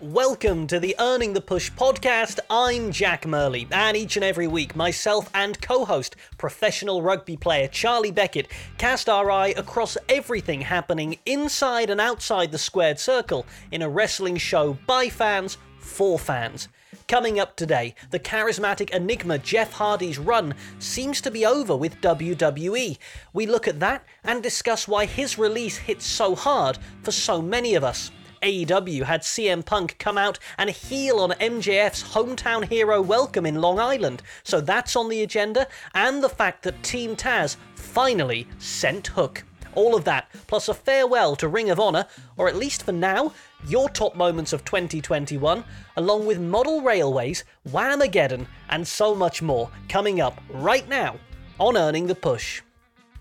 Welcome to the Earning the Push podcast. I'm Jack Murley, and each and every week, myself and co host, professional rugby player Charlie Beckett, cast our eye across everything happening inside and outside the squared circle in a wrestling show by fans for fans. Coming up today, the charismatic enigma Jeff Hardy's run seems to be over with WWE. We look at that and discuss why his release hit so hard for so many of us. AEW had CM Punk come out and heel on MJF's hometown hero welcome in Long Island, so that's on the agenda, and the fact that Team Taz finally sent Hook. All of that, plus a farewell to Ring of Honor, or at least for now, your top moments of 2021, along with model railways, Whamageddon, and so much more coming up right now on Earning the Push.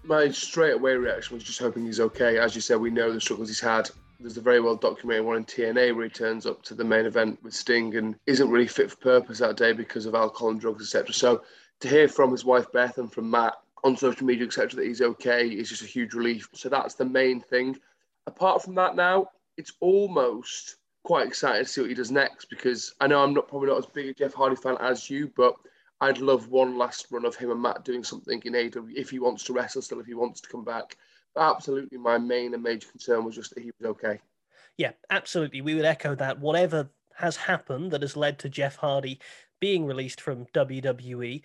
My straight away reaction was just hoping he's okay. As you said, we know the struggles he's had there's a very well documented one in TNA where he turns up to the main event with Sting and isn't really fit for purpose that day because of alcohol and drugs, etc. So to hear from his wife Beth and from Matt on social media, etc., that he's okay is just a huge relief. So that's the main thing. Apart from that, now it's almost quite excited to see what he does next because I know I'm not probably not as big a Jeff Hardy fan as you, but I'd love one last run of him and Matt doing something in AEW if he wants to wrestle still, if he wants to come back absolutely my main and major concern was just that he was okay. Yeah, absolutely. We would echo that. Whatever has happened that has led to Jeff Hardy being released from WWE,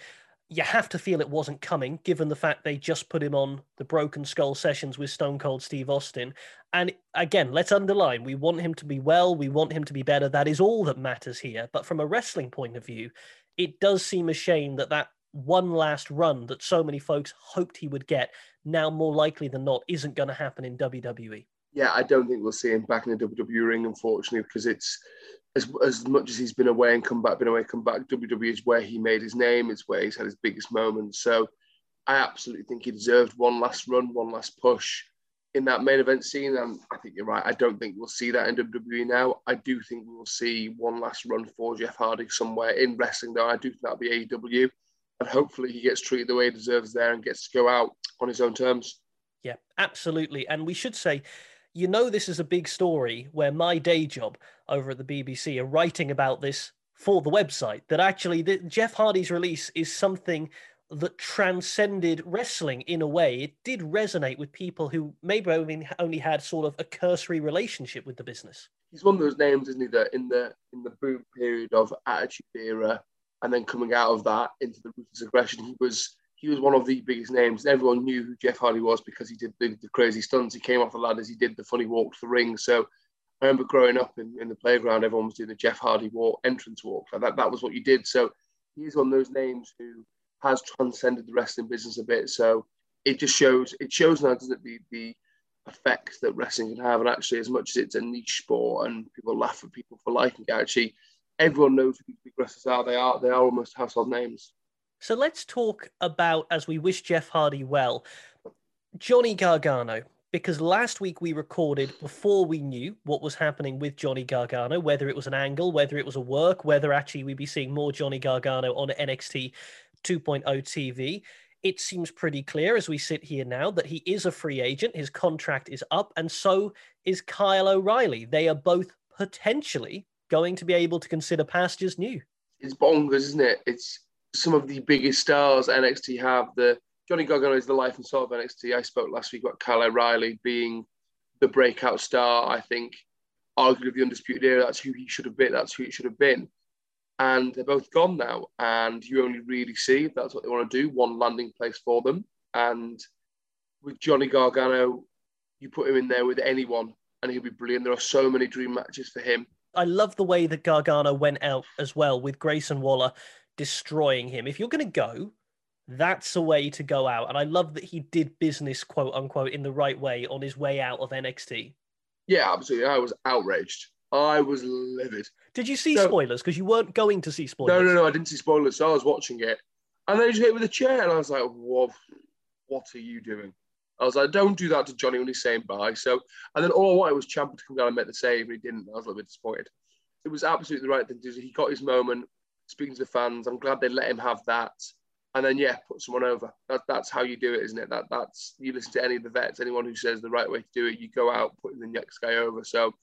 you have to feel it wasn't coming, given the fact they just put him on the Broken Skull sessions with Stone Cold Steve Austin. And again, let's underline we want him to be well, we want him to be better. That is all that matters here. But from a wrestling point of view, it does seem a shame that that one last run that so many folks hoped he would get now more likely than not isn't going to happen in WWE. Yeah, I don't think we'll see him back in the WWE ring, unfortunately, because it's as, as much as he's been away and come back, been away, come back. WWE is where he made his name, it's where he's had his biggest moments. So I absolutely think he deserved one last run, one last push in that main event scene. And I think you're right. I don't think we'll see that in WWE now. I do think we will see one last run for Jeff Hardy somewhere in wrestling, though. I do think that'll be AEW and hopefully he gets treated the way he deserves there and gets to go out on his own terms. Yeah, absolutely. And we should say, you know, this is a big story where my day job over at the BBC are writing about this for the website. That actually, the, Jeff Hardy's release is something that transcended wrestling in a way. It did resonate with people who maybe only had sort of a cursory relationship with the business. He's one of those names, isn't he? That in the in the boom period of Attitude Era, and then coming out of that into the ruthless aggression, he was he was one of the biggest names. Everyone knew who Jeff Hardy was because he did the, the crazy stunts. He came off the ladders. He did the funny walk to the ring. So I remember growing up in, in the playground, everyone was doing the Jeff Hardy walk, entrance walk. Like that, that was what you did. So he's one of those names who has transcended the wrestling business a bit. So it just shows it shows now, doesn't it, the, the effect that wrestling can have. And actually, as much as it's a niche sport and people laugh at people for liking it, actually everyone knows who these big wrestlers are. They are they are almost household names. So let's talk about as we wish Jeff Hardy well, Johnny Gargano. Because last week we recorded before we knew what was happening with Johnny Gargano, whether it was an angle, whether it was a work, whether actually we'd be seeing more Johnny Gargano on NXT 2.0 TV. It seems pretty clear as we sit here now that he is a free agent. His contract is up, and so is Kyle O'Reilly. They are both potentially going to be able to consider pastures new. It's bonkers, isn't it? It's some of the biggest stars NXT have. The Johnny Gargano is the life and soul of NXT. I spoke last week about Kyle O'Reilly being the breakout star. I think, arguably the undisputed era. That's who he should have been. That's who he should have been. And they're both gone now. And you only really see if that's what they want to do, one landing place for them. And with Johnny Gargano, you put him in there with anyone, and he'll be brilliant. There are so many dream matches for him. I love the way that Gargano went out as well with Grayson Waller destroying him. If you're going to go, that's a way to go out. And I love that he did business, quote unquote, in the right way on his way out of NXT. Yeah, absolutely. I was outraged. I was livid. Did you see so, spoilers? Because you weren't going to see spoilers. No, no, no. I didn't see spoilers. So I was watching it. And then he just hit with a chair. And I was like, what, what are you doing? I was like, don't do that to Johnny when he's saying bye. So, and then all I wanted was Ciampa to come down and make the save, and he didn't. I was a little bit disappointed. It was absolutely the right thing to do. He got his moment, speaking to the fans. I'm glad they let him have that. and then yeah, put someone over. That, that's how you do it, isn't it? That that's you listen to any of the vets, anyone who says the right way to do it, you go out putting the next guy over. So,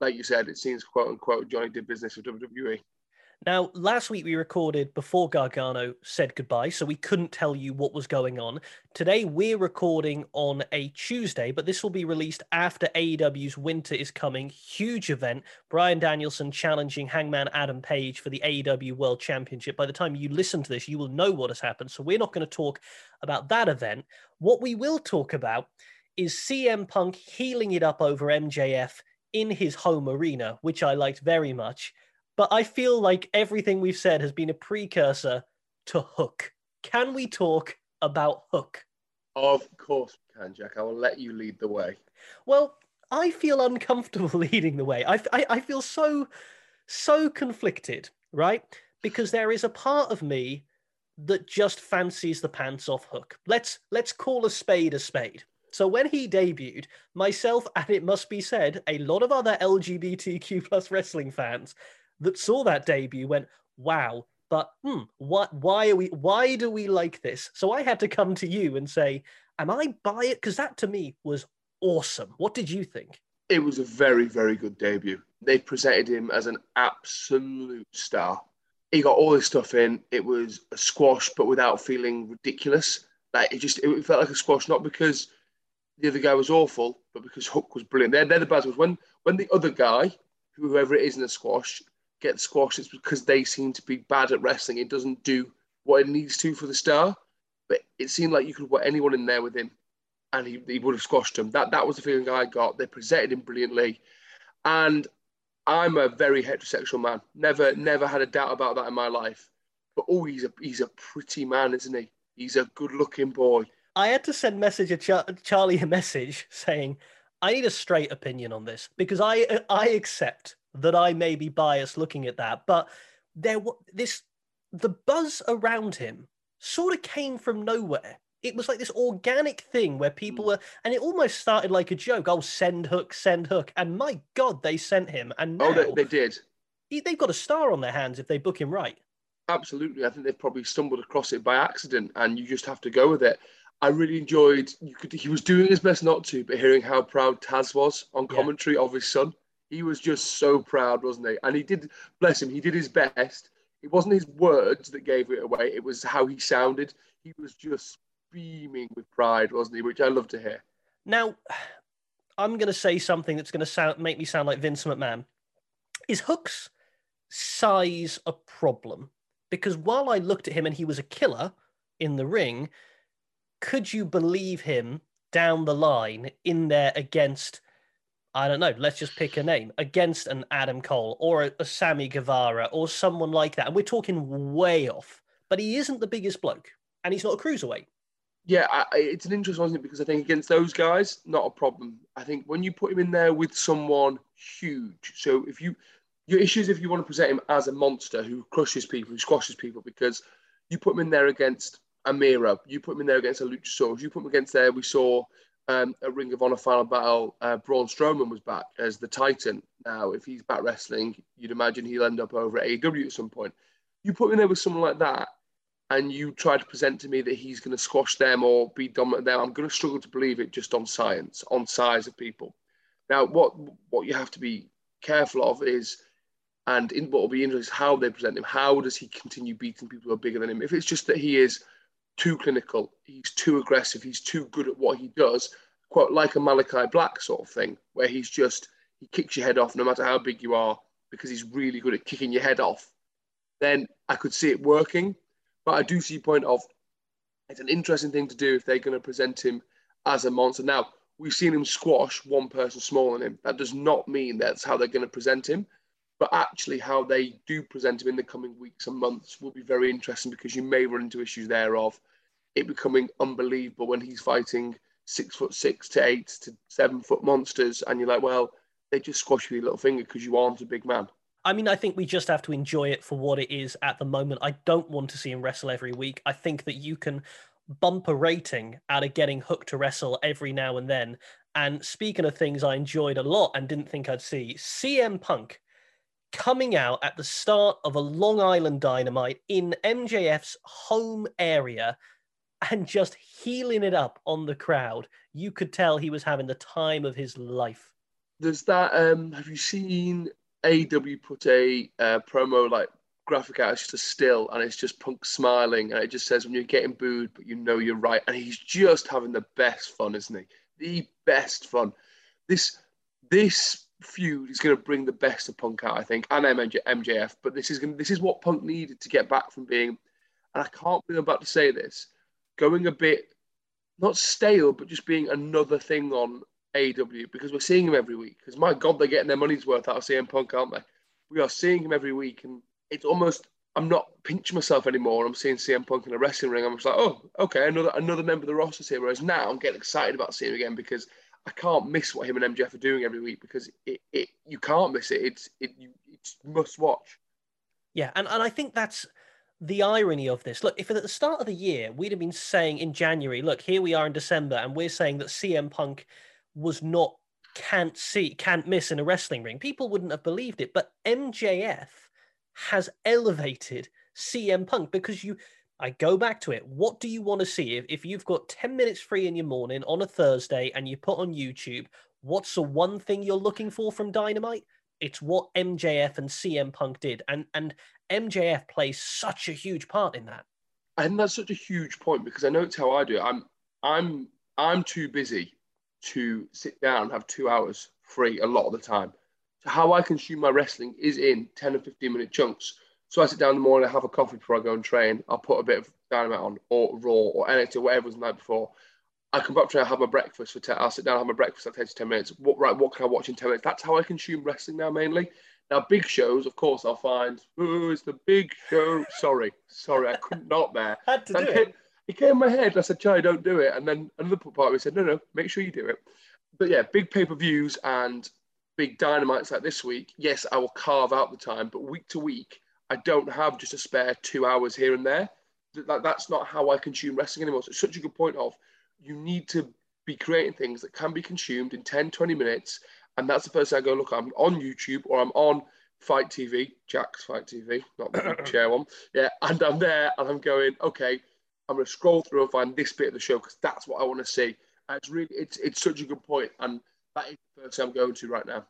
like you said, it seems quote unquote Johnny did business with WWE. Now, last week we recorded before Gargano said goodbye, so we couldn't tell you what was going on. Today we're recording on a Tuesday, but this will be released after AEW's Winter is Coming. Huge event. Bryan Danielson challenging Hangman Adam Page for the AEW World Championship. By the time you listen to this, you will know what has happened, so we're not going to talk about that event. What we will talk about is CM Punk heeling it up over MJF in his home arena, which I liked very much but I feel like everything we've said has been a precursor to Hook. Can we talk about Hook? Of course we can, Jack. I will let you lead the way. Well, I feel uncomfortable leading the way. I, I, I feel so, so conflicted, right? Because there is a part of me that just fancies the pants off Hook. Let's let's call a spade a spade. So when he debuted, myself and it must be said, a lot of other LGBTQ plus wrestling fans that saw that debut went, wow, but hmm, what, why are we, why do we like this? So I had to come to you and say, am I by it? Because that to me was awesome. What did you think? It was a very, very good debut. They presented him as an absolute star. He got all his stuff in. It was a squash, but without feeling ridiculous. Like it just, it felt like a squash, not because the other guy was awful, but because Hook was brilliant. They're, they're the bad ones. When when the other guy, whoever it is in the squash, get squashed, it's because they seem to be bad at wrestling. It doesn't do what it needs to for the star. But it seemed like you could put anyone in there with him and he, he would have squashed them. That that was the feeling I got. They presented him brilliantly. And I'm a very heterosexual man. Never never had a doubt about that in my life. But oh, he's a he's a pretty man, isn't he? He's a good looking boy. I had to send message Char- Charlie a message saying, I need a straight opinion on this because I I accept that I may be biased looking at that, but there was this the buzz around him sort of came from nowhere. It was like this organic thing where people hmm. were, and it almost started like a joke. Oh, send Hook, send Hook, and my God, they sent him. And now, oh, they, they did. They've got a star on their hands if they book him right. Absolutely, I think they've probably stumbled across it by accident, and you just have to go with it. I really enjoyed. You could. He was doing his best not to, but hearing how proud Taz was on commentary yeah. of his son he was just so proud, wasn't he? And he did, bless him, he did his best. It wasn't his words that gave it away, it was how he sounded. He was just beaming with pride, wasn't he? Which I love to hear. Now, I'm going to say something that's going to sound, make me sound like Vince McMahon. Is Hook's size a problem? Because while I looked at him and he was a killer in the ring, could you believe him down the line in there against I don't know, let's just pick a name against an Adam Cole or a, a Sammy Guevara or someone like that. And we're talking way off, but he isn't the biggest bloke and he's not a cruiserweight. Yeah, I, it's an interesting one because I think against those guys, not a problem. I think when you put him in there with someone huge, so if you your issue is if you want to present him as a monster who crushes people, who squashes people, because you put him in there against a Miro, you put him in there against a Luchasaurus, you put him against there. We saw um, a Ring of Honor final battle, uh, Braun Strowman was back as the Titan. Now, if he's back wrestling, you'd imagine he'll end up over at AEW at some point. You put me there with someone like that, and you try to present to me that he's going to squash them or be dominant there. I'm going to struggle to believe it just on science, on size of people. Now, what what you have to be careful of is, and in, what will be interesting is how they present him. How does he continue beating people who are bigger than him? If it's just that he is too clinical, he's too aggressive, he's too good at what he does, quite like a Malakai Black sort of thing, where he's just he kicks your head off no matter how big you are because he's really good at kicking your head off. Then I could see it working, but I do see point of it's an interesting thing to do if they're going to present him as a monster. Now we've seen him squash one person smaller than him. That does not mean that's how they're going to present him. But actually, how they do present him in the coming weeks and months will be very interesting because you may run into issues there of it becoming unbelievable when he's fighting six foot six to eight to seven foot monsters, and you're like, well, they just squash your little finger because you aren't a big man. I mean, I think we just have to enjoy it for what it is at the moment. I don't want to see him wrestle every week. I think that you can bump a rating out of getting hooked to wrestle every now and then. And speaking of things I enjoyed a lot and didn't think I'd see, CM Punk coming out at the start of a Long Island Dynamite in MJF's home area and just heeling it up on the crowd. You could tell he was having the time of his life. Does that. Um, have you seen AW put a uh, promo like graphic out? It's just a still, and it's just Punk smiling, and it just says, "When you're getting booed, but you know you're right." And he's just having the best fun, isn't he? The best fun. This this feud is going to bring the best of Punk out, I think, and MJF. But this is going this is what Punk needed to get back from being, and I can't believe I'm about to say this, going a bit not stale, but just being another thing on AW because we're seeing him every week. Because my God, they're getting their money's worth out of CM Punk, aren't they? We are seeing him every week, and it's almost I'm not pinching myself anymore. I'm seeing CM Punk in a wrestling ring. I'm just like, oh, okay, another another member of the roster's here. Whereas now I'm getting excited about seeing him again because I can't miss what him and MJF are doing every week because it, it you can't miss it. It's it you it's must watch. Yeah, and, and I think that's the irony of this. Look, if at the start of the year we'd have been saying in January, look, here we are in December, and we're saying that CM Punk was not can't see, can't miss in a wrestling ring, people wouldn't have believed it. But MJF has elevated CM Punk because you I go back to it. What do you want to see? If, if you've got 10 minutes free in your morning on a Thursday and you put on YouTube, what's the one thing you're looking for from Dynamite? It's what MJF and CM Punk did. And and MJF plays such a huge part in that. And that's such a huge point because I know it's how I do it. I'm I'm I'm too busy to sit down and have two hours free a lot of the time. So how I consume my wrestling is in 10 or 15 minute chunks. So I sit down in the morning, I have a coffee before I go and train. I'll put a bit of dynamite on, or Raw, or NXT, or whatever was the night before. I come back to have my breakfast for 10, I'll sit down, and have my breakfast, that takes 10 minutes. What, right, what can I watch in 10 minutes? That's how I consume wrestling now, mainly. Now, big shows, of course, I'll find, oh, it's the big show. Sorry, sorry, I couldn't not there. Had to do it. Came, it came in my head, I said, Charlie, don't do it. And then another part of me said, no, no, make sure you do it. But yeah, big pay per views and big dynamites like this week, yes, I will carve out the time, but week to week, I don't have just a spare two hours here and there. That, that's not how I consume wrestling anymore. So it's such a good point of you need to be creating things that can be consumed in 10, 20 minutes. And that's the first thing I go, look, I'm on YouTube or I'm on FITE TV, Jack's FITE TV, not the chair one. Yeah, and I'm there and I'm going, okay, I'm going to scroll through and find this bit of the show because that's what I want to see. And it's really, it's, it's such a good point, and that is the first thing I'm going to right now.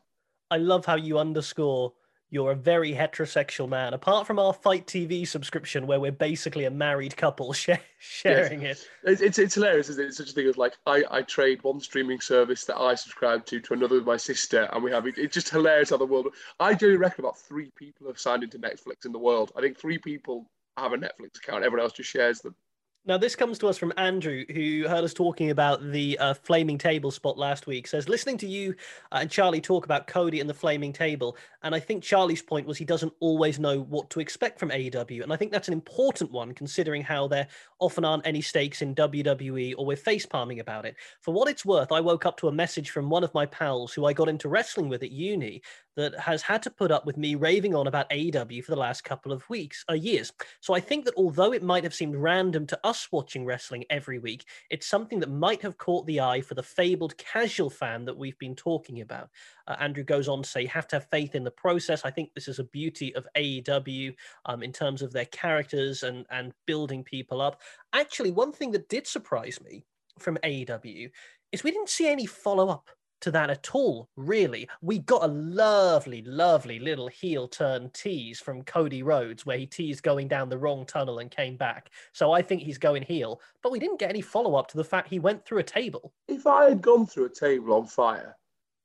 I love how you underscore you're a very heterosexual man. Apart from our FITE TV subscription, where we're basically a married couple sh- sharing yes. it. It's, it's, it's hilarious, isn't it? It's such a thing of like, I, I trade one streaming service that I subscribe to to another with my sister, and we have it. It's just hilarious how the world. I do reckon about three people have signed into Netflix in the world. I think three people have a Netflix account, everyone else just shares them. Now, this comes to us from Andrew, who heard us talking about the uh, flaming table spot last week. Says, listening to you uh, and Charlie talk about Cody and the flaming table, and I think Charlie's point was he doesn't always know what to expect from AEW. And I think that's an important one, considering how there often aren't any stakes in WWE or we're face palming about it. For what it's worth, I woke up to a message from one of my pals who I got into wrestling with at uni that has had to put up with me raving on about AEW for the last couple of weeks, uh, years. So I think that although it might have seemed random to us watching wrestling every week, it's something that might have caught the eye for the fabled casual fan that we've been talking about. Uh, Andrew goes on to say, you have to have faith in the process. I think this is a beauty of AEW um, in terms of their characters and, and building people up. Actually, one thing that did surprise me from AEW is we didn't see any follow up to that at all, really. We got a lovely, lovely little heel turn tease from Cody Rhodes where he teased going down the wrong tunnel and came back. So I think he's going heel, but we didn't get any follow up to the fact he went through a table. If I had gone through a table on fire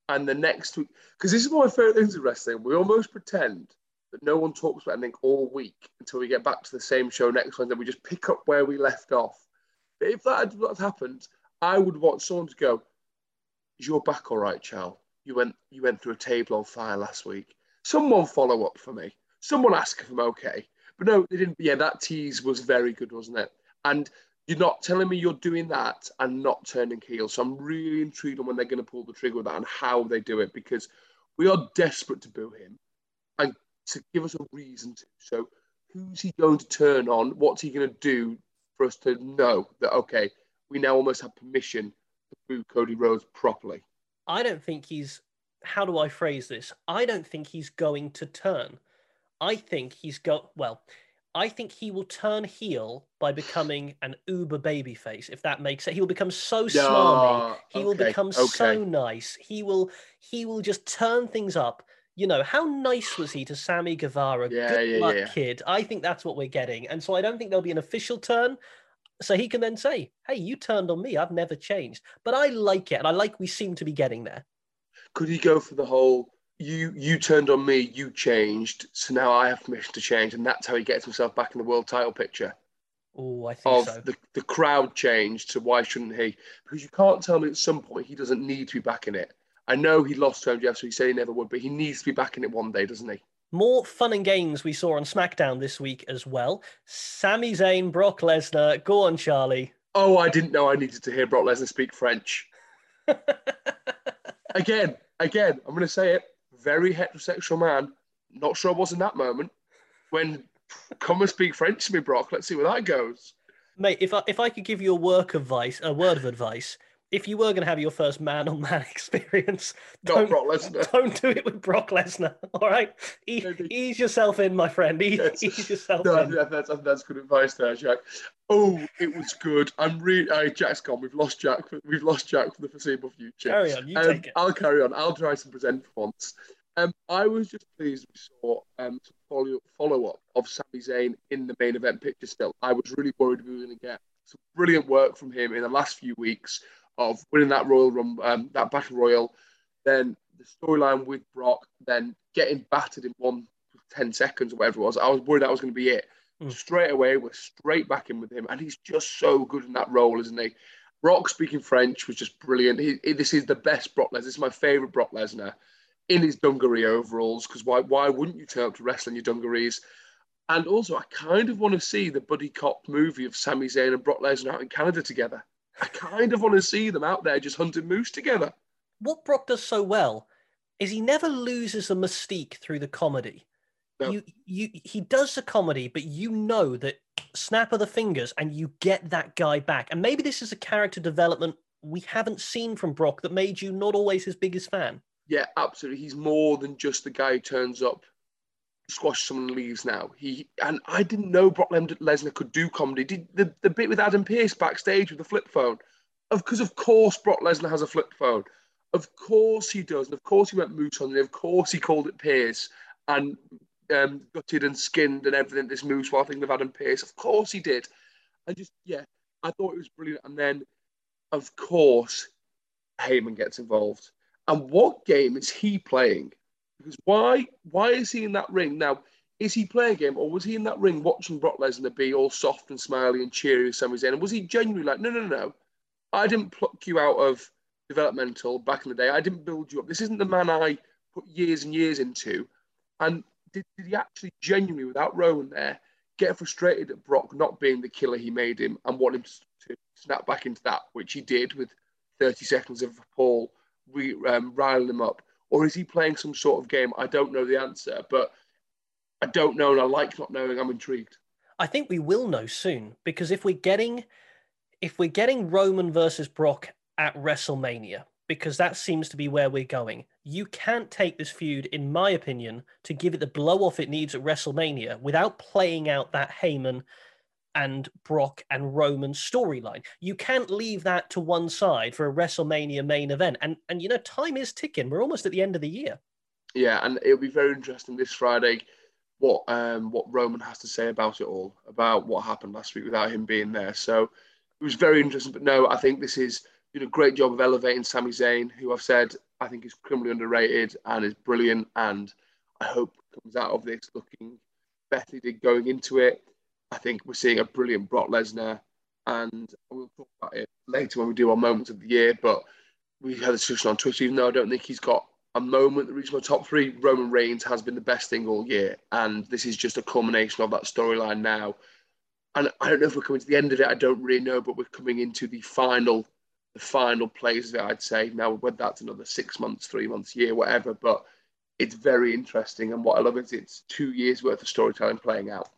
and the next week, because this is one of my favorite things of wrestling, we almost pretend that no one talks about anything all week until we get back to the same show next Wednesday. We just pick up where we left off. If that had happened, I would want someone to go, is your back all right, Chal? You went you went through a table on fire last week. Someone follow up for me. Someone ask if I'm okay. But no, they didn't. Yeah, that tease was very good, wasn't it? And you're not telling me you're doing that and not turning heel. So I'm really intrigued on when they're going to pull the trigger with that and how they do it because we are desperate to boo him and to give us a reason to. So who's he going to turn on? What's he going to do for us to know that okay, we now almost have permission boo Cody Rhodes properly. I don't think he's how do I phrase this? I don't think he's going to turn. I think he's go well. I think he will turn heel by becoming an uber baby face, if that makes sense. He will become so smarmy. He will become okay. so nice. He will he will just turn things up. You know, how nice was he to Sammy Guevara? Yeah, Good yeah, luck, yeah. kid. I think that's what we're getting. And so I don't think there'll be an official turn. So he can then say, Hey, you turned on me. I've never changed. But I like it. And I like we seem to be getting there. Could he go for the whole you you turned on me, you changed, so now I have permission to change, and that's how he gets himself back in the world title picture? Oh, I think Of so. the, the crowd changed, so why shouldn't he? Because you can't tell me at some point he doesn't need to be back in it. I know he lost to MJF, so he said he never would, but he needs to be back in it one day, doesn't he? More fun and games we saw on SmackDown this week as well. Sami Zayn, Brock Lesnar. Go on, Charlie. Oh, I didn't know I needed to hear Brock Lesnar speak French. Again, again, I'm going to say it. Very heterosexual man. Not sure I was in that moment. When come and speak French to me, Brock. Let's see where that goes. Mate, if I, if I could give you a work advice, a word of advice, if you were going to have your first man on man experience, don't, don't do it with Brock Lesnar. All right, e- ease yourself in, my friend. E- Yes. Ease yourself No, in. yeah, that's, that's good advice there, Jack. Oh, it was good. I'm really. Uh, Jack's gone. We've lost Jack. For, we've lost Jack for the foreseeable future. Carry on, you Um, take it. I'll carry on. I'll try to present for once. Um, I was just pleased we saw um, some follow, follow up of Sami Zayn in the main event picture still. I was really worried we were going to get some brilliant work from him in the last few weeks of winning that Royal Rumble, um, that Battle Royal, then the storyline with Brock, then getting battered in one 10 seconds or whatever it was. I was worried that was going to be it. Mm. Straight away, we're straight back in with him, and he's just so good in that role, isn't he? Brock speaking French was just brilliant. He, he- this is the best Brock Lesnar. This is my favorite Brock Lesnar in his dungaree overalls. Because why? Why wouldn't you turn up to wrestle in your dungarees? And also, I kind of want to see the buddy cop movie of Sami Zayn and Brock Lesnar out in Canada together. I kind of want to see them out there just hunting moose together. What Brock does so well is he never loses the mystique through the comedy. No. You, you, he does the comedy, but you know that snap of the fingers, and you get that guy back. And maybe this is a character development we haven't seen from Brock that made you not always his biggest fan. Yeah, absolutely. He's more than just the guy who turns up, squash someone leaves now. He and I didn't know Brock Lesnar could do comedy. Did the, the bit with Adam Pearce backstage with the flip phone? Of because of course Brock Lesnar has a flip phone. Of course he does, and of course he went moose on. Of course he called it Pearce and um, gutted and skinned and everything. This moose while thinking of Adam Pearce. Of course he did. And just yeah, I thought it was brilliant. And then, of course, Heyman gets involved. And what game is he playing? Because why why is he in that ring now? Is he playing a game, or was he in that ring watching Brock Lesnar be all soft and smiley and cheery with Sami Zayn? And was he genuinely like, no, no, no, no, I didn't pluck you out of developmental back in the day. I didn't build you up. This isn't the man I put years and years into. And did, did he actually genuinely, without Roman there, get frustrated at Brock not being the killer he made him and want him to, to snap back into that, which he did with 30 seconds of Paul re, um, riling him up? Or is he playing some sort of game? I don't know the answer, but I don't know, and I like not knowing. I'm intrigued. I think we will know soon because if we're getting if we're getting Roman versus Brock at WrestleMania, because that seems to be where we're going, you can't take this feud, in my opinion, to give it the blow off it needs at WrestleMania without playing out that Heyman and Brock and Roman storyline. You can't leave that to one side for a WrestleMania main event. And and you know, time is ticking. We're almost at the end of the year. Yeah, and it'll be very interesting this Friday what um what Roman has to say about it all, about what happened last week without him being there. So it was very interesting. But no, I think this is did a great job of elevating Sami Zayn, who I've said I think is criminally underrated and is brilliant. And I hope comes out of this looking better than going into it. I think we're seeing a brilliant Brock Lesnar, and we'll talk about it later when we do our moments of the year. But we had a discussion on Twitter, even though I don't think he's got a moment that reached my top three. Roman Reigns has been the best thing all year, and this is just a culmination of that storyline now. And I don't know if we're coming to the end of it. I don't really know, but we're coming into the final, the final plays of it. I'd say now whether that's another six months, three months, year, whatever. But it's very interesting, and what I love is it's two years worth of storytelling playing out.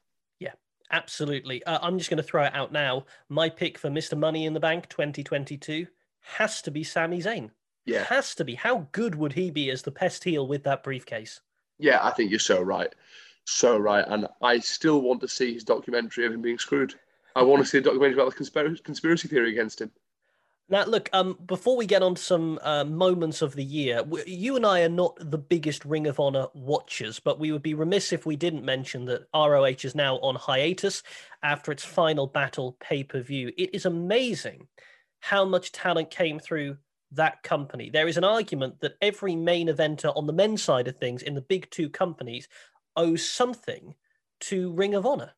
Absolutely. Uh, I'm just going to throw it out now. My pick for Mr. Money in the Bank 2022 has to be Sami Zayn. Yeah. Has to be. How good would he be as the pest heel with that briefcase? Yeah, I think you're so right. So right. And I still want to see his documentary of him being screwed. I want to see a documentary about the conspiracy, conspiracy theory against him. Now, look, um, before we get on to some uh, moments of the year, you and I are not the biggest Ring of Honor watchers, but we would be remiss if we didn't mention that ROH is now on hiatus after its final battle pay per view. It is amazing how much talent came through that company. There is an argument that every main eventer on the men's side of things in the big two companies owes something to Ring of Honor.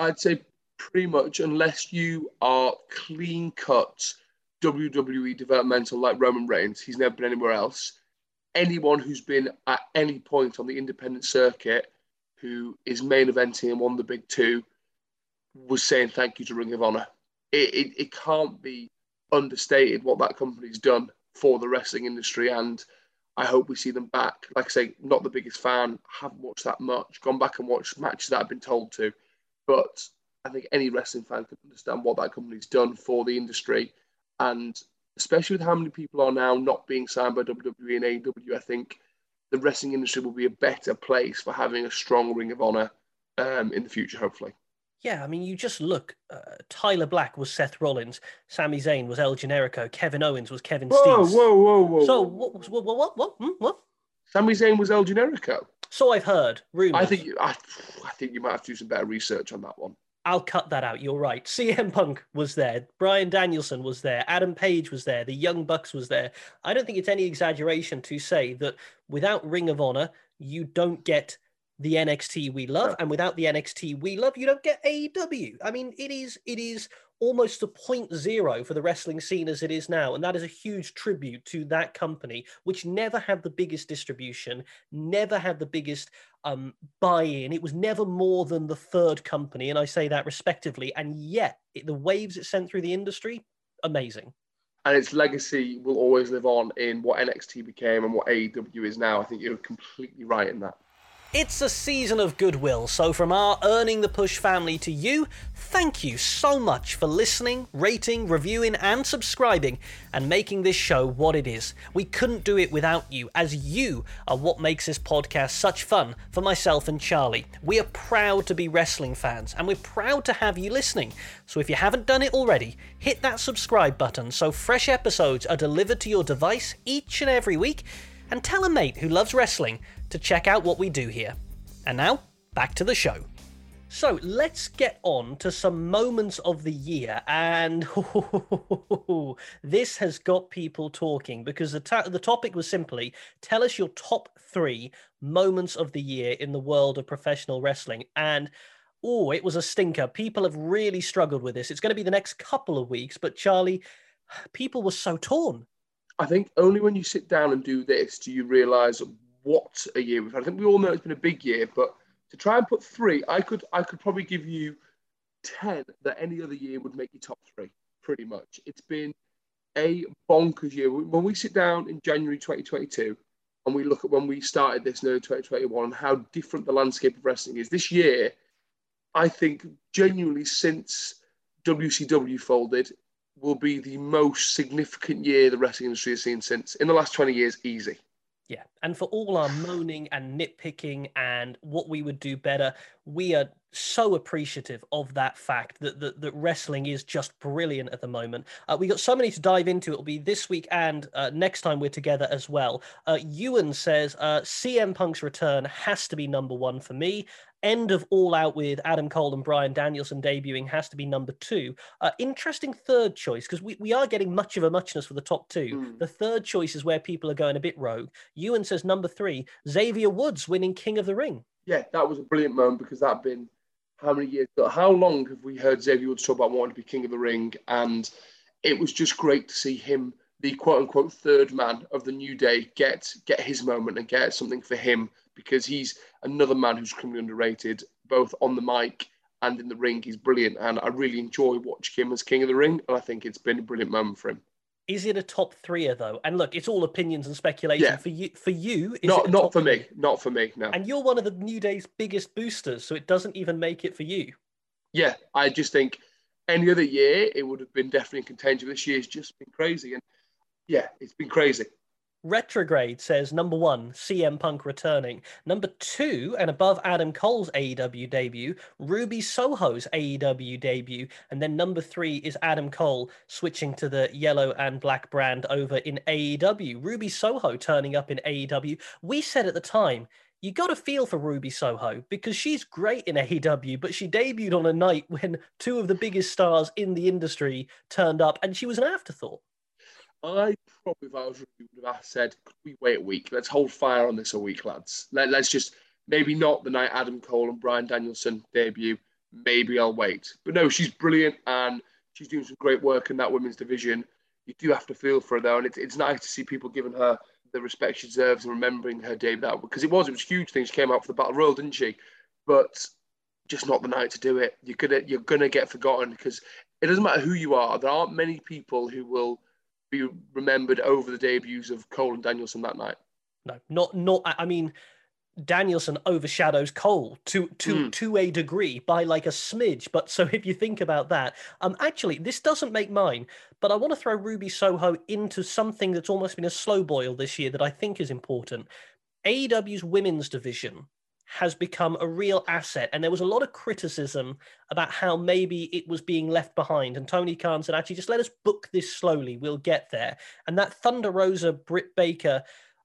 I'd say pretty much, unless you are clean cut WWE developmental like Roman Reigns. He's never been anywhere else. Anyone who's been at any point on the independent circuit who is main eventing and of the big two was saying thank you to Ring of Honor. It, it, it can't be understated what that company's done for the wrestling industry and I hope we see them back. Like I say, not the biggest fan, haven't watched that much, gone back and watched matches that I've been told to, but I think any wrestling fan can understand what that company's done for the industry and especially with how many people are now not being signed by WWE and AEW, I think the wrestling industry will be a better place for having a strong Ring of Honor um, in the future, hopefully. Yeah, I mean, you just look. Uh, Tyler Black was Seth Rollins. Sami Zayn was El Generico. Kevin Owens was Kevin whoa. Whoa, whoa, whoa! So what? What? What? What? What? Hmm? what? Sami Zayn was El Generico. So I've heard. Rumors. I think. You, I, I think you might have to do some better research on that one. I'll cut that out. You're right. CM Punk was there. Bryan Danielson was there. Adam Page was there. The Young Bucks was there. I don't think it's any exaggeration to say that without Ring of Honor, you don't get the NXT we love, and without the NXT we love, you don't get AEW. I mean, it is it is almost a point zero for the wrestling scene as it is now. And that is a huge tribute to that company, which never had the biggest distribution, never had the biggest um, buy in. It was never more than the third company. And I say that respectively. And yet, it, the waves it sent through the industry, amazing. And its legacy will always live on in what NXT became and what AEW is now. I think you're completely right in that. It's a season of goodwill, so from our Earning the Push family to you, thank you so much for listening, rating, reviewing, and subscribing, and making this show what it is. We couldn't do it without you, as you are what makes this podcast such fun for myself and Charlie. We are proud to be wrestling fans, and we're proud to have you listening. So if you haven't done it already, hit that subscribe button so fresh episodes are delivered to your device each and every week, and tell a mate who loves wrestling to check out what we do here. And now, back to the show. So let's get on to some moments of the year, and this has got people talking because the the topic was simply tell us your top three moments of the year in the world of professional wrestling, and oh, it was a stinker. People have really struggled with this. It's going to be the next couple of weeks, but Charlie, people were so torn. I think only when you sit down and do this do you realise what a year we've had. I think we all know it's been a big year, but to try and put three, I could I could probably give you ten that any other year would make you top three, pretty much. It's been a bonkers year. When we sit down in January 2022 and we look at when we started this in early 2021 and how different the landscape of wrestling is this year, I think genuinely since WCW folded will be the most significant year the wrestling industry has seen since in the last 20 years, easy. Yeah. And for all our moaning and nitpicking and what we would do better, we are so appreciative of that fact that, that, that wrestling is just brilliant at the moment. Uh, we got so many to dive into. It'll be this week and uh, next time we're together as well. Uh, Ewan says uh, CM Punk's return has to be number one for me end of All Out with Adam Cole and Bryan Danielson debuting has to be number two. Uh, interesting third choice because we, we are getting much of a muchness for the top two. Mm. The third choice is where people are going a bit rogue. Ewan says number three, Xavier Woods winning King of the Ring. Yeah, that was a brilliant moment because that had been how many years? How long have we heard Xavier Woods talk about wanting to be King of the Ring? And it was just great to see him, the quote unquote third man of the New Day, get get his moment and get something for him because he's another man who's criminally underrated, both on the mic and in the ring. He's brilliant, and I really enjoy watching him as King of the Ring, and I think it's been a brilliant moment for him. Is it a top threeer though? And look, it's all opinions and speculation. Yeah. For you, for you, not not for me, not for me. No. And you're one of the New Day's biggest boosters, so it doesn't even make it for you. Yeah, I just think any other year it would have been definitely in contention. This year's just been crazy, and yeah, it's been crazy. Retrograde says number one, CM Punk returning. Number two, and above Adam Cole's AEW debut, Ruby Soho's AEW debut. And then number three is Adam Cole switching to the yellow and black brand over in AEW. Ruby Soho turning up in AEW. We said at the time, you got to feel for Ruby Soho because she's great in AEW, but she debuted on a night when two of the biggest stars in the industry turned up and she was an afterthought. I probably, if I was Ruby, would have said, could we wait a week? Let's hold fire on this a week, lads. Let, let's just, maybe not the night Adam Cole and Bryan Danielson debut. Maybe I'll wait. But no, she's brilliant and she's doing some great work in that women's division. You do have to feel for her, though. And it's, it's nice to see people giving her the respect she deserves and remembering her debut that because it was it was a huge thing. She came out for the battle royal, didn't she? But just not the night to do it. You're gonna you're gonna get forgotten because it doesn't matter who you are. There aren't many people who will be remembered over the debuts of Cole and Danielson that night. No, not not. I mean, Danielson overshadows Cole to to mm. to a degree by like a smidge. But so if you think about that, um, actually this doesn't make mine. But I want to throw Ruby Soho into something that's almost been a slow boil this year that I think is important. AEW's women's division has become a real asset. And there was a lot of criticism about how maybe it was being left behind. And Tony Khan said, actually, just let us book this slowly. We'll get there. And that Thunder Rosa Britt Baker,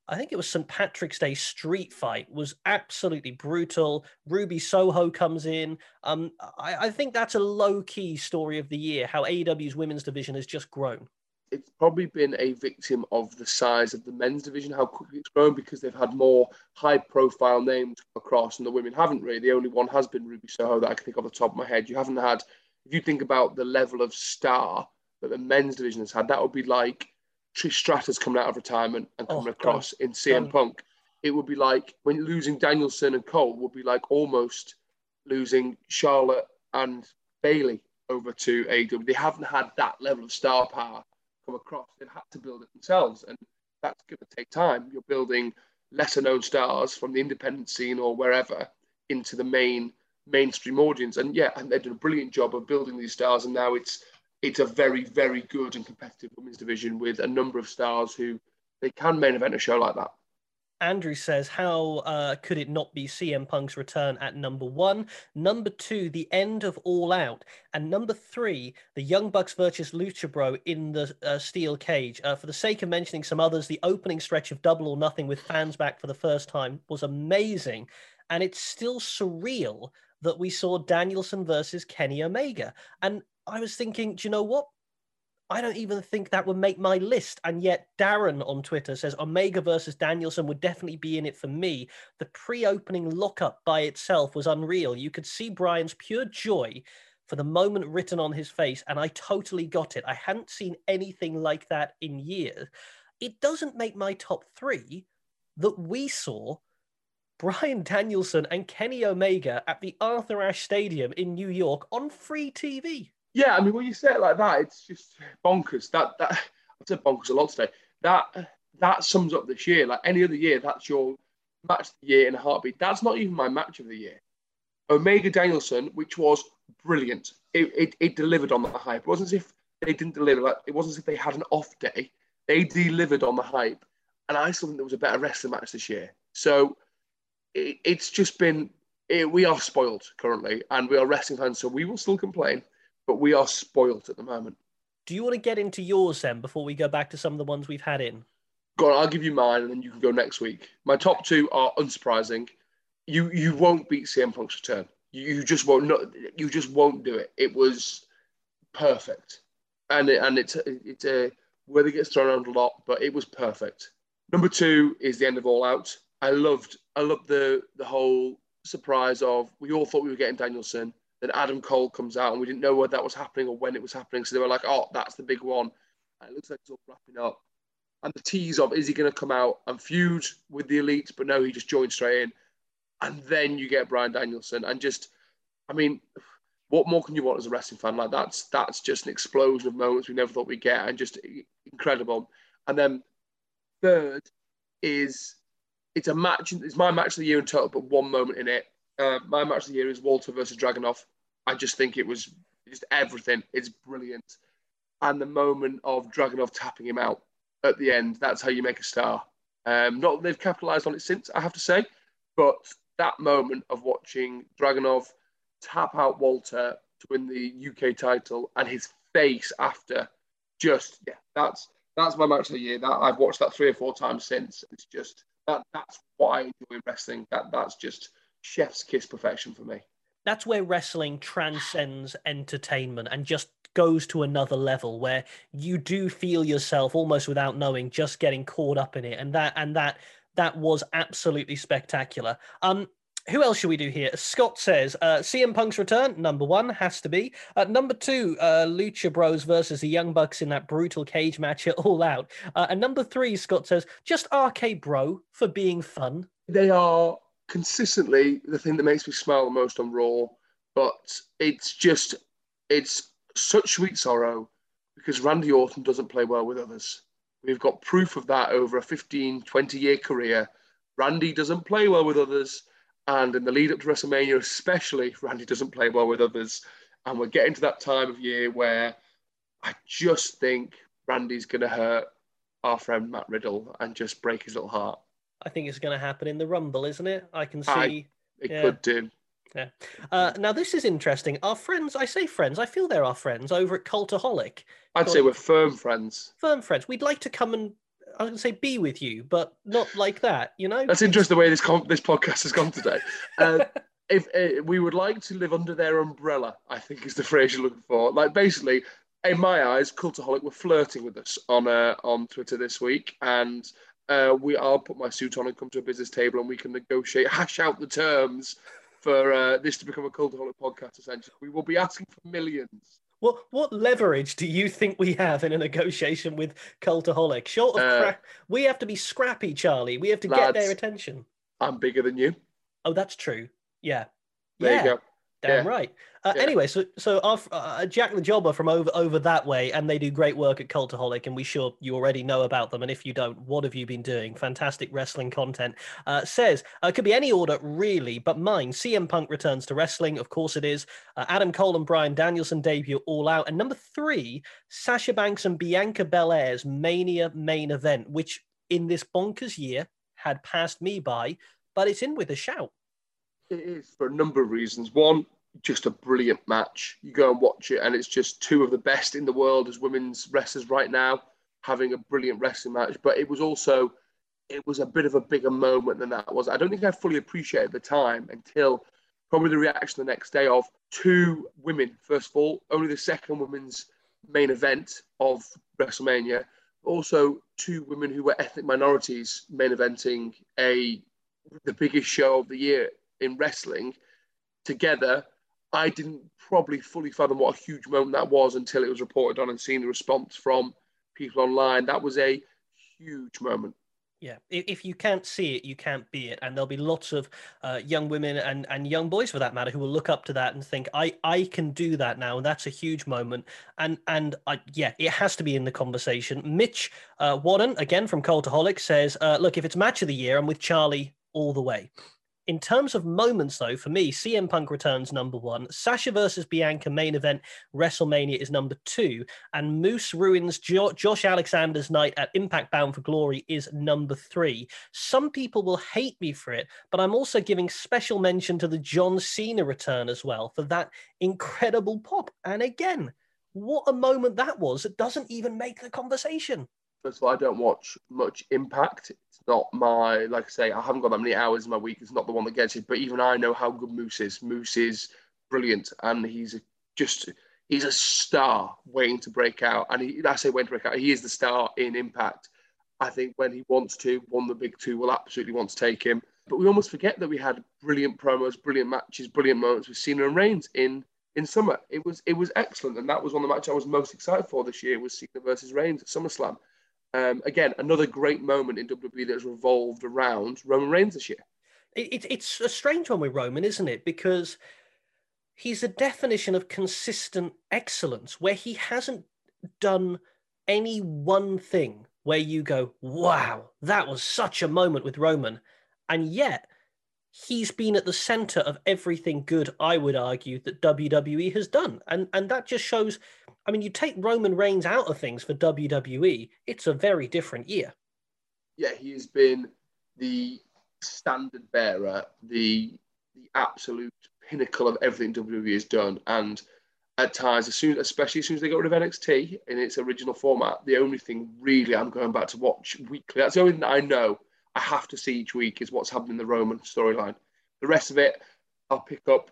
I think it was St. Patrick's Day street fight, was absolutely brutal. Ruby Soho comes in. Um, I, I think that's a low key story of the year, how AEW's women's division has just grown it's probably been a victim of the size of the men's division, how quickly it's grown because they've had more high profile names across and the women haven't really. The only one has been Ruby Soho that I can think of off the top of my head. You haven't had, if you think about the level of star that the men's division has had, that would be like Trish Stratus coming out of retirement and coming oh, across God. in CM God. Punk. It would be like when losing Danielson and Cole would be like almost losing Charlotte and Bayley over to AEW. They haven't had that level of star power come across. They've had to build it themselves, and that's going to take time. You're building lesser known stars from the independent scene or wherever into the main mainstream audience. And yeah, and they've done a brilliant job of building these stars. And now it's it's a very very good and competitive women's division with a number of stars who they can main event a show like that. Andrew says, How uh, could it not be CM Punk's return at number one? Number two, the end of All Out. And number three, the Young Bucks versus Lucha Bro in the uh, steel cage. Uh, for the sake of mentioning some others, the opening stretch of Double or Nothing with fans back for the first time was amazing. And it's still surreal that we saw Danielson versus Kenny Omega. And I was thinking, do you know what? I don't even think that would make my list. And yet, Darren on Twitter says Omega versus Danielson would definitely be in it for me. The pre opening lockup by itself was unreal. You could see Bryan's pure joy for the moment written on his face, and I totally got it. I hadn't seen anything like that in years. It doesn't make my top three that we saw Bryan Danielson and Kenny Omega at the Arthur Ashe Stadium in New York on free TV. Yeah, I mean, when you say it like that, it's just bonkers. That that I've said bonkers a lot today. That that sums up this year. Like any other year, that's your match of the year in a heartbeat. That's not even my match of the year. Omega Danielson, which was brilliant. It, it, it delivered on the hype. It wasn't as if they didn't deliver. Like it wasn't as if they had an off day. They delivered on the hype, and I still think there was a better wrestling match this year. So it, it's just been. It, we are spoiled currently, and we are wrestling fans, so we will still complain but we are spoilt at the moment. Do you want to get into yours then before we go back to some of the ones we've had in? Go on, I'll give you mine and then you can go next week. My top two are unsurprising. You you won't beat CM Punk's return. You, you just won't not, you just won't do it. It was perfect. And it, and it's it's a word that gets thrown around a lot, but it was perfect. Number two is the end of All Out. I loved I loved the the whole surprise of we all thought we were getting Danielson then Adam Cole comes out, and we didn't know whether that was happening or when it was happening. So they were like, "Oh, that's the big one." And it looks like it's all wrapping up. And the tease of is he going to come out and feud with the elites? But no, he just joined straight in. And then you get Bryan Danielson, and just, I mean, what more can you want as a wrestling fan? Like that's that's just an explosion of moments we never thought we'd get, and just incredible. And then third is it's a match. It's my match of the year in total, but one moment in it uh, my match of the year is Walter versus Dragunov. I just think it was just everything. It's brilliant. And the moment of Dragunov tapping him out at the end. That's how you make a star. Um, not that they've capitalized on it since, I have to say, but that moment of watching Dragunov tap out Walter to win the UK title and his face after, just yeah, that's that's my match of the year. That I've watched that three or four times since. It's just that that's why I enjoy wrestling. That that's just chef's kiss perfection for me. That's where wrestling transcends entertainment and just goes to another level where you do feel yourself almost without knowing just getting caught up in it and that and that that was absolutely spectacular um who else should we do here? Scott says uh, CM Punk's return, number one, has to be. Uh, number two, uh, Lucha Bros versus the Young Bucks in that brutal cage match at All Out. Uh, and number three, Scott says, just RK Bro for being fun. They are consistently the thing that makes me smile the most on Raw, but it's just, it's such sweet sorrow because Randy Orton doesn't play well with others. We've got proof of that over a 15, 20 year career. Randy doesn't play well with others. And in the lead up to WrestleMania, especially, Randy doesn't play well with others. And we're getting to that time of year where I just think Randy's going to hurt our friend Matt Riddle and just break his little heart. I think it's going to happen in the Rumble, isn't it? I can see. I, it yeah. could do. Yeah. Uh, now this is interesting. Our friends, I say friends, I feel they're our friends over at Cultaholic. I'd say we're firm friends. Firm friends. We'd like to come and I was going to say be with you, but not like that. You know. That's interesting the way this com- this podcast has gone today. Uh, if uh, we would like to live under their umbrella, I think is the phrase you're looking for. Like basically, in my eyes, Cultaholic were flirting with us on uh, on Twitter this week, and uh, we I'll put my suit on and come to a business table, and we can negotiate, hash out the terms for uh, this to become a Cultaholic podcast. Essentially, we will be asking for millions. What what leverage do you think we have in a negotiation with Cultaholic? Short of uh, cra- we have to be scrappy, Charlie. We have to lads, get their attention. I'm bigger than you. Oh, that's true. Yeah. There yeah. you go. Damn yeah. right. Uh, yeah. Anyway, so so our, uh, Jack the Jobber from over over that way, and they do great work at Cultaholic, and we sure you already know about them. And if you don't, what have you been doing? Fantastic wrestling content. Uh, says uh, it could be any order really, but mine. CM Punk returns to wrestling, of course it is. Uh, Adam Cole and Bryan Danielson debut all out, and number three, Sasha Banks and Bianca Belair's Mania main event, which in this bonkers year had passed me by, but it's in with a shout. It is for a number of reasons. One, just a brilliant match. You go and watch it, and it's just two of the best in the world as women's wrestlers right now having a brilliant wrestling match. But it was also, it was a bit of a bigger moment than that was. I don't think I fully appreciated the time until probably the reaction the next day of two women. First of all, only the second women's main event of WrestleMania. Also, two women who were ethnic minorities main eventing a the biggest show of the year in wrestling together, I didn't probably fully fathom what a huge moment that was until it was reported on and seen the response from people online. That was a huge moment. Yeah, if you can't see it, you can't be it, and there'll be lots of uh, young women and, and young boys, for that matter, who will look up to that and think, "I I can do that now," and that's a huge moment. And and I, yeah, it has to be in the conversation. Mitch uh, Wadden, again from Cultaholic, says, uh, "Look, if it's match of the year, I'm with Charlie all the way." In terms of moments, though, for me, CM Punk returns number one. Sasha versus Bianca main event WrestleMania is number two, and Moose ruins jo- Josh Alexander's night at Impact Bound for Glory is number three. Some people will hate me for it, but I'm also giving special mention to the John Cena return as well for that incredible pop. And again, what a moment that was! It doesn't even make the conversation. First of all, I don't watch much Impact. It's not my, like I say, I haven't got that many hours in my week. It's not the one that gets it. But even I know how good Moose is. Moose is brilliant, and he's a, just he's a star waiting to break out. And he, I say waiting to break out. He is the star in Impact. I think when he wants to, one of the big two will absolutely want to take him. But we almost forget that we had brilliant promos, brilliant matches, brilliant moments with Cena and Reigns in in summer. It was it was excellent, and that was one of the matches I was most excited for this year was Cena versus Reigns at SummerSlam. Um, again, another great moment in WWE that's revolved around Roman Reigns this year. It, it, it's a strange one with Roman, isn't it? Because he's a definition of consistent excellence where he hasn't done any one thing where you go, wow, that was such a moment with Roman. And yet, he's been at the center of everything good, I would argue, that WWE has done. And and that just shows I mean, you take Roman Reigns out of things for WWE, it's a very different year. Yeah, he has been the standard bearer, the the absolute pinnacle of everything WWE has done. And at times, as soon, especially as soon as they got rid of NXT in its original format, the only thing really I'm going back to watch weekly. That's the only thing I know I have to see each week is what's happening in the Roman storyline. The rest of it, I'll pick up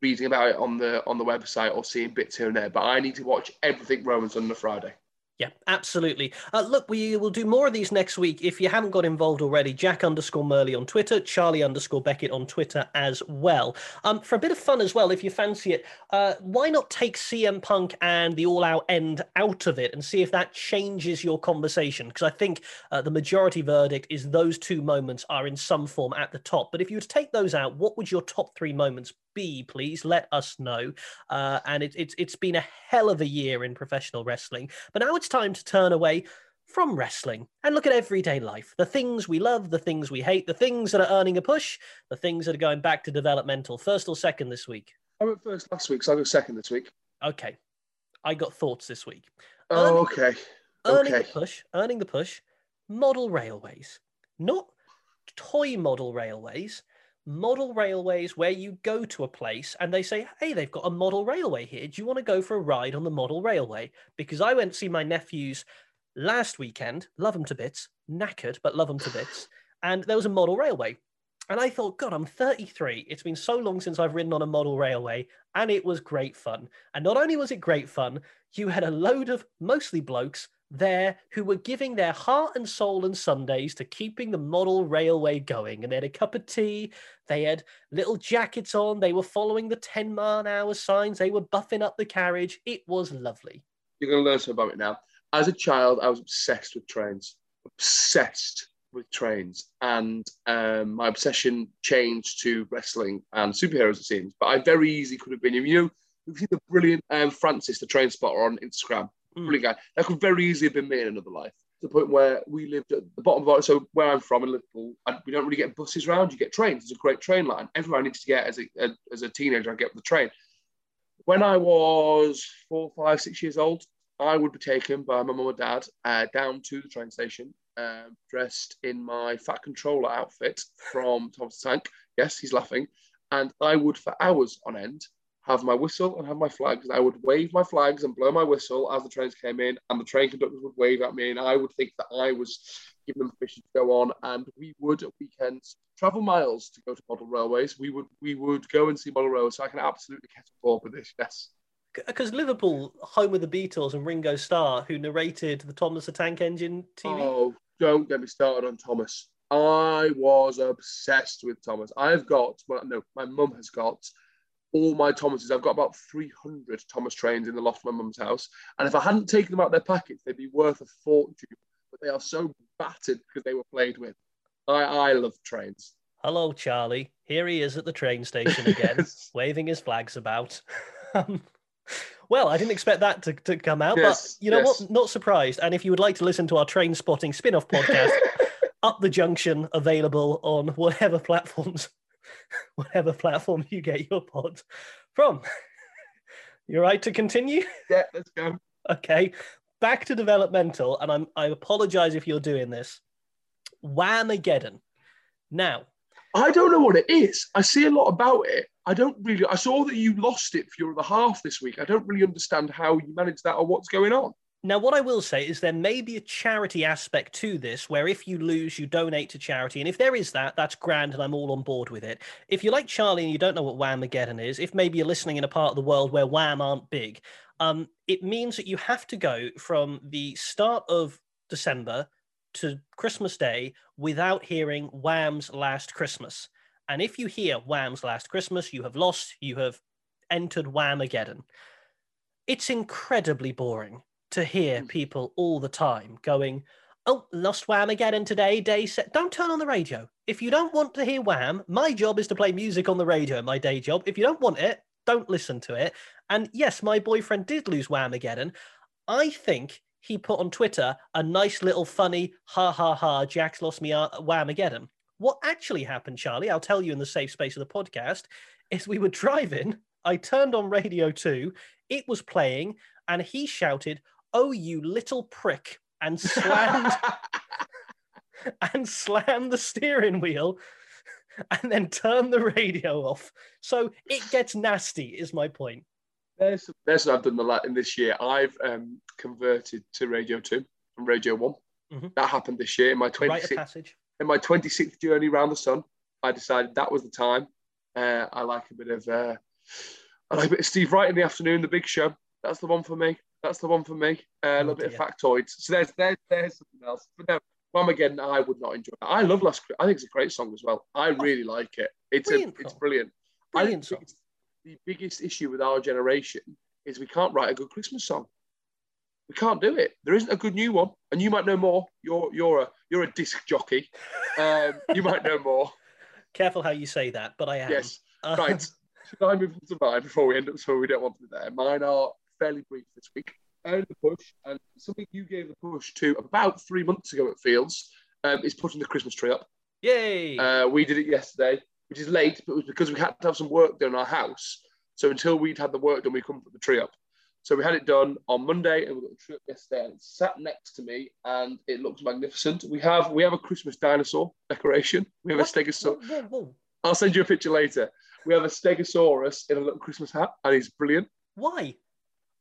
reading about it on the on the website or seeing bits here and there. But I need to watch everything Roman's on the Friday. Yeah, absolutely. Uh, look, we will do more of these next week. If you haven't got involved already, Jack underscore Murley on Twitter, Charlie underscore Beckett on Twitter as well. Um, for a bit of fun as well, if you fancy it, uh, why not take CM Punk and the All Out end out of it and see if that changes your conversation? Because I think uh, the majority verdict is those two moments are in some form at the top. But if you were to take those out, what would your top three moments be, please let us know. Uh, and it, it's it's been a hell of a year in professional wrestling, but now it's time to turn away from wrestling and look at everyday life the things we love, the things we hate, the things that are earning a push, the things that are going back to developmental. First or second this week? I went first last week, so I'll go second this week. Okay. I got thoughts this week. Oh, okay. Earning okay. the push, earning the push, model railways. Not toy model railways, model railways where you go to a place and they say, hey, they've got a model railway here. Do you want to go for a ride on the model railway? Because I went to see my nephews last weekend, love them to bits, knackered, but love them to bits. And there was a model railway. And I thought, God, I'm 33. It's been so long since I've ridden on a model railway, and it was great fun. And not only was it great fun, you had a load of mostly blokes there who were giving their heart and soul and Sundays to keeping the model railway going. And they had a cup of tea, they had little jackets on, they were following the 10 mile an hour signs, they were buffing up the carriage. It was lovely. You're going to learn something about it now. As a child, I was obsessed with trains, obsessed with trains. And um, my obsession changed to wrestling and superheroes, it seems. But I very easily could have been, you know, you've seen the brilliant um, Francis, the train spotter on Instagram. Brilliant guy. That could very easily have been me in another life. To the point where we lived at the bottom of it. So where I'm from in Liverpool, we don't really get buses around. You get trains. It's a great train line. Everyone needs to get as a, as a teenager. I get the train. When I was four, five, six years old, I would be taken by my mum and dad uh, down to the train station, uh, dressed in my Fat Controller outfit from Thomas Tank. Yes, he's laughing. And I would, for hours on end, have my whistle and have my flags. I would wave my flags and blow my whistle as the trains came in, and the train conductors would wave at me, and I would think that I was giving them permission to go on. And we would at weekends travel miles to go to model railways. We would we would go and see model railways. So I can absolutely get on board with this. Yes. Because Liverpool, home of the Beatles and Ringo Starr, who narrated the Thomas the Tank Engine TV. Oh, don't get me started on Thomas. I was obsessed with Thomas. I've got, well, no, my mum has got all my Thomases. I've got about 300 Thomas trains in the loft of my mum's house. And if I hadn't taken them out of their packets, they'd be worth a fortune. But they are so battered because they were played with. I, I love trains. Hello, Charlie. Here he is at the train station again, waving his flags about. Um, well, I didn't expect that to, to come out, yes, but you know yes. what? Not surprised. And if you would like to listen to our train spotting spin off podcast, Up the Junction, available on whatever platforms whatever platform you get your pod from. You're right to continue? Yeah, let's go. Okay. Back to developmental, and I'm I apologize if you're doing this. Whamageddon. Now. I don't know what it is. I see a lot about it. I don't really I saw that you lost it for your other half this week. I don't really understand how you managed that or what's going on. Now, what I will say is there may be a charity aspect to this where if you lose, you donate to charity. And if there is that, that's grand and I'm all on board with it. If you're like Charlie and you don't know what Whamageddon is, if maybe you're listening in a part of the world where Wham aren't big, um, it means that you have to go from the start of December to Christmas Day without hearing Wham's Last Christmas. And if you hear Wham's Last Christmas, you have lost, you have entered Whamageddon. It's incredibly boring to hear hmm. people all the time going, Oh, lost Whamageddon today, day set. Don't turn on the radio. If you don't want to hear Wham, my job is to play music on the radio, my day job. If you don't want it, don't listen to it. And yes, my boyfriend did lose Whamageddon. I think he put on Twitter a nice little funny ha ha ha, Jack's lost me Wham again. What actually happened, Charlie, I'll tell you in the safe space of the podcast, is we were driving. I turned on Radio 2, it was playing, and he shouted, Oh, you little prick, and slammed and slammed the steering wheel and then turned the radio off. So it gets nasty, is my point. There's, there's what I've done lot in this year. I've um, converted to Radio 2 from Radio one Mhm. That happened this year in my 26th, passage. in my 26th journey around the sun. I decided that was the time. Uh, I like a bit of uh, I like a bit of Steve Wright in the afternoon, the big show. That's the one for me. That's the one for me. Uh, a little bit of factoids. So there's there's there's something else. But no, Mum again, I would not enjoy that. I love Last. I think it's a great song as well. I really like it. It's a, it's brilliant. Brilliant I song. think it's the biggest issue with our generation is we can't write a good Christmas song. We can't do it. There isn't a good new one, and you might know more. You're you're a you're a disc jockey. Um, you might know more. Careful how you say that, but I am. Yes. Uh, Right. Should I move on to mine before we end up so we don't want to be there? Mine are fairly brief this week. Earn the push, and something you gave the push to about three months ago at Fields um, is putting the Christmas tree up. Yay! Uh, we did it yesterday, which is late, but it was because we had to have some work done in our house. So until we'd had the work done, we couldn't put the tree up. So we had it done on Monday, and we got the tree up yesterday, and it sat next to me, and it looks magnificent. We have we have a Christmas dinosaur decoration. We have What? a stegosaurus. Whoa, whoa, whoa. I'll send you a picture later. We have a stegosaurus in a little Christmas hat, and he's brilliant. Why?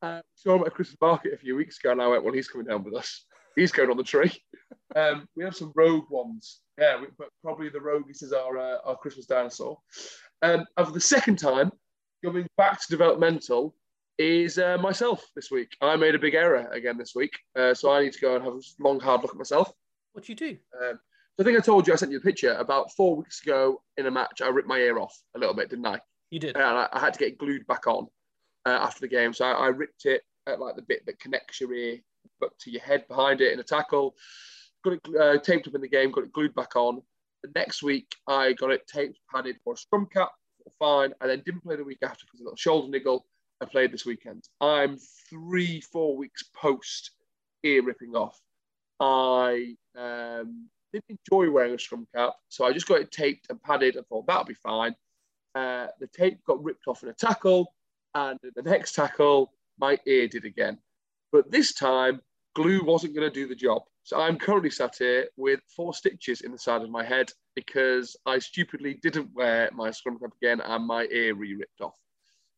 Uh, saw him at a Christmas market a few weeks ago, and I went, "Well, he's coming down with us. He's going on the tree." Um, we have some rogue ones, yeah, we, but probably the roguest is our uh, our Christmas dinosaur. Um, and for the second time, coming back to developmental is uh, myself this week. I made a big error again this week, uh, so I need to go and have a long, hard look at myself. What do you do? Um, so I think I told you I sent you a picture about four weeks ago in a match. I ripped my ear off a little bit, didn't I? You did. and I, I had to get it glued back on uh, after the game. So I, I ripped it at like the bit that connects your ear but to your head behind it in a tackle. Got it uh, taped up in the game, got it glued back on. The next week, I got it taped, padded for a scrum cap, fine, and then didn't play the week after because of a little shoulder niggle. I played this weekend. I'm three, four weeks post ear ripping off. I um, didn't enjoy wearing a scrum cap, so I just got it taped and padded and thought that'll be fine. Uh, the tape got ripped off in a tackle, and the next tackle, my ear did again. But this time, glue wasn't going to do the job. So I'm currently sat here with four stitches in the side of my head because I stupidly didn't wear my scrum cap again and my ear re ripped off.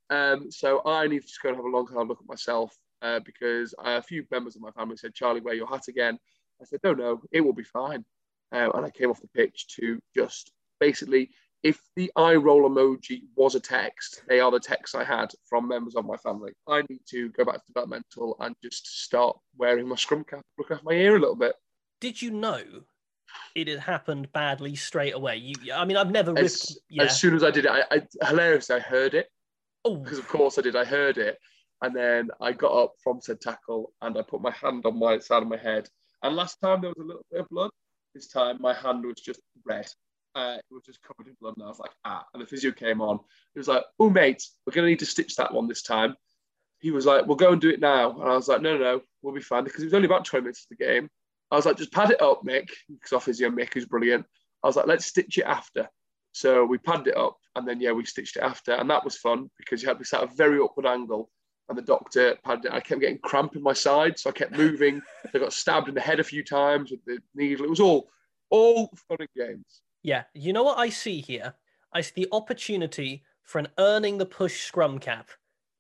Um, so I need to just go and have a long, hard look at myself uh, because a few members of my family said, Charlie, wear your hat again. I said, no, no, it will be fine. Uh, and I came off the pitch to just basically, if the eye roll emoji was a text, they are the texts I had from members of my family. I need to go back to developmental and just start wearing my scrum cap, look after my ear a little bit. Did you know it had happened badly straight away? You, I mean, I've never ripped. As, yeah. as soon as I did it, I, I hilarious, I heard it oh, because of course I did. I heard it, and then I got up from said tackle and I put my hand on my side of my head. And last time there was a little bit of blood. This time my hand was just red. Uh, it was just covered in blood, and I was like, ah. And the physio came on. He was like, oh mate, we're gonna need to stitch that one this time. He was like, we'll go and do it now. And I was like, no, no, no, we'll be fine because it was only about 20 minutes of the game. I was like, just pad it up, Mick, because our physio Mick is brilliant. I was like, let's stitch it after. So we padded it up and then, yeah, we stitched it after. And that was fun because you had to sat at a very upward angle and the doctor padded it. I kept getting cramp in my side. So I kept moving. I got stabbed in the head a few times with the needle. It was all, all fun and games. Yeah. You know what I see here? I see the opportunity for an earning the push scrum cap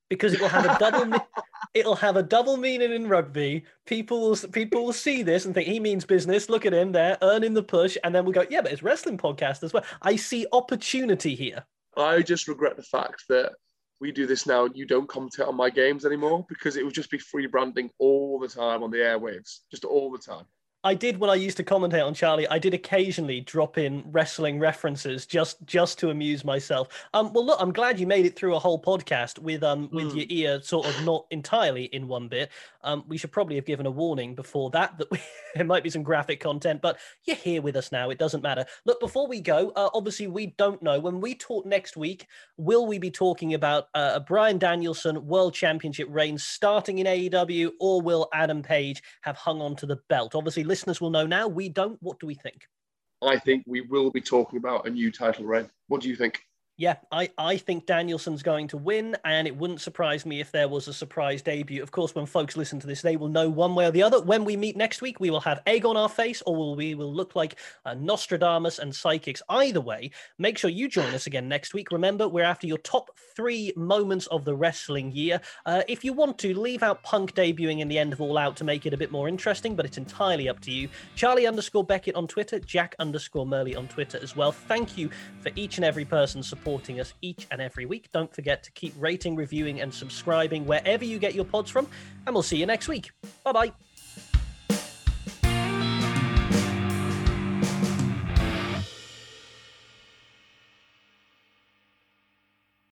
because it will have a double. me- it'll have a double meaning in rugby. People will people will see this and think he means business. Look at him there earning the push, and then we'll go, yeah, but it's wrestling podcast as well. I see opportunity here. I just regret the fact that we do this now and you don't commentate on my games anymore because it would just be free branding all the time on the airwaves, just all the time. I did when I used to commentate on Charlie. I did occasionally drop in wrestling references just just to amuse myself. Um, well, look, I'm glad you made it through a whole podcast with um with Mm. your ear sort of not entirely in one bit. Um, we should probably have given a warning before that that we, there might be some graphic content, but you're here with us now. It doesn't matter. Look, before we go, uh, obviously we don't know when we talk next week. Will we be talking about uh, a Bryan Danielson World Championship reign starting in AEW, or will Adam Page have hung on to the belt? Obviously, listeners will know now. We don't. What do we think? I think we will be talking about a new title reign. What do you think? Yeah, I, I think Danielson's going to win, and it wouldn't surprise me if there was a surprise debut. Of course, when folks listen to this, they will know one way or the other. When we meet next week, we will have egg on our face, or we will look like uh, Nostradamus and psychics. Either way, make sure you join us again next week. Remember, we're after your top three moments of the wrestling year. Uh, if you want to, leave out Punk debuting in the end of All Out to make it a bit more interesting, but it's entirely up to you. Charlie underscore Beckett on Twitter, Jack underscore Murley on Twitter as well. Thank you for each and every person supporting supporting us each and every week. Don't forget to keep rating, reviewing, and subscribing wherever you get your pods from. And we'll see you next week. Bye bye.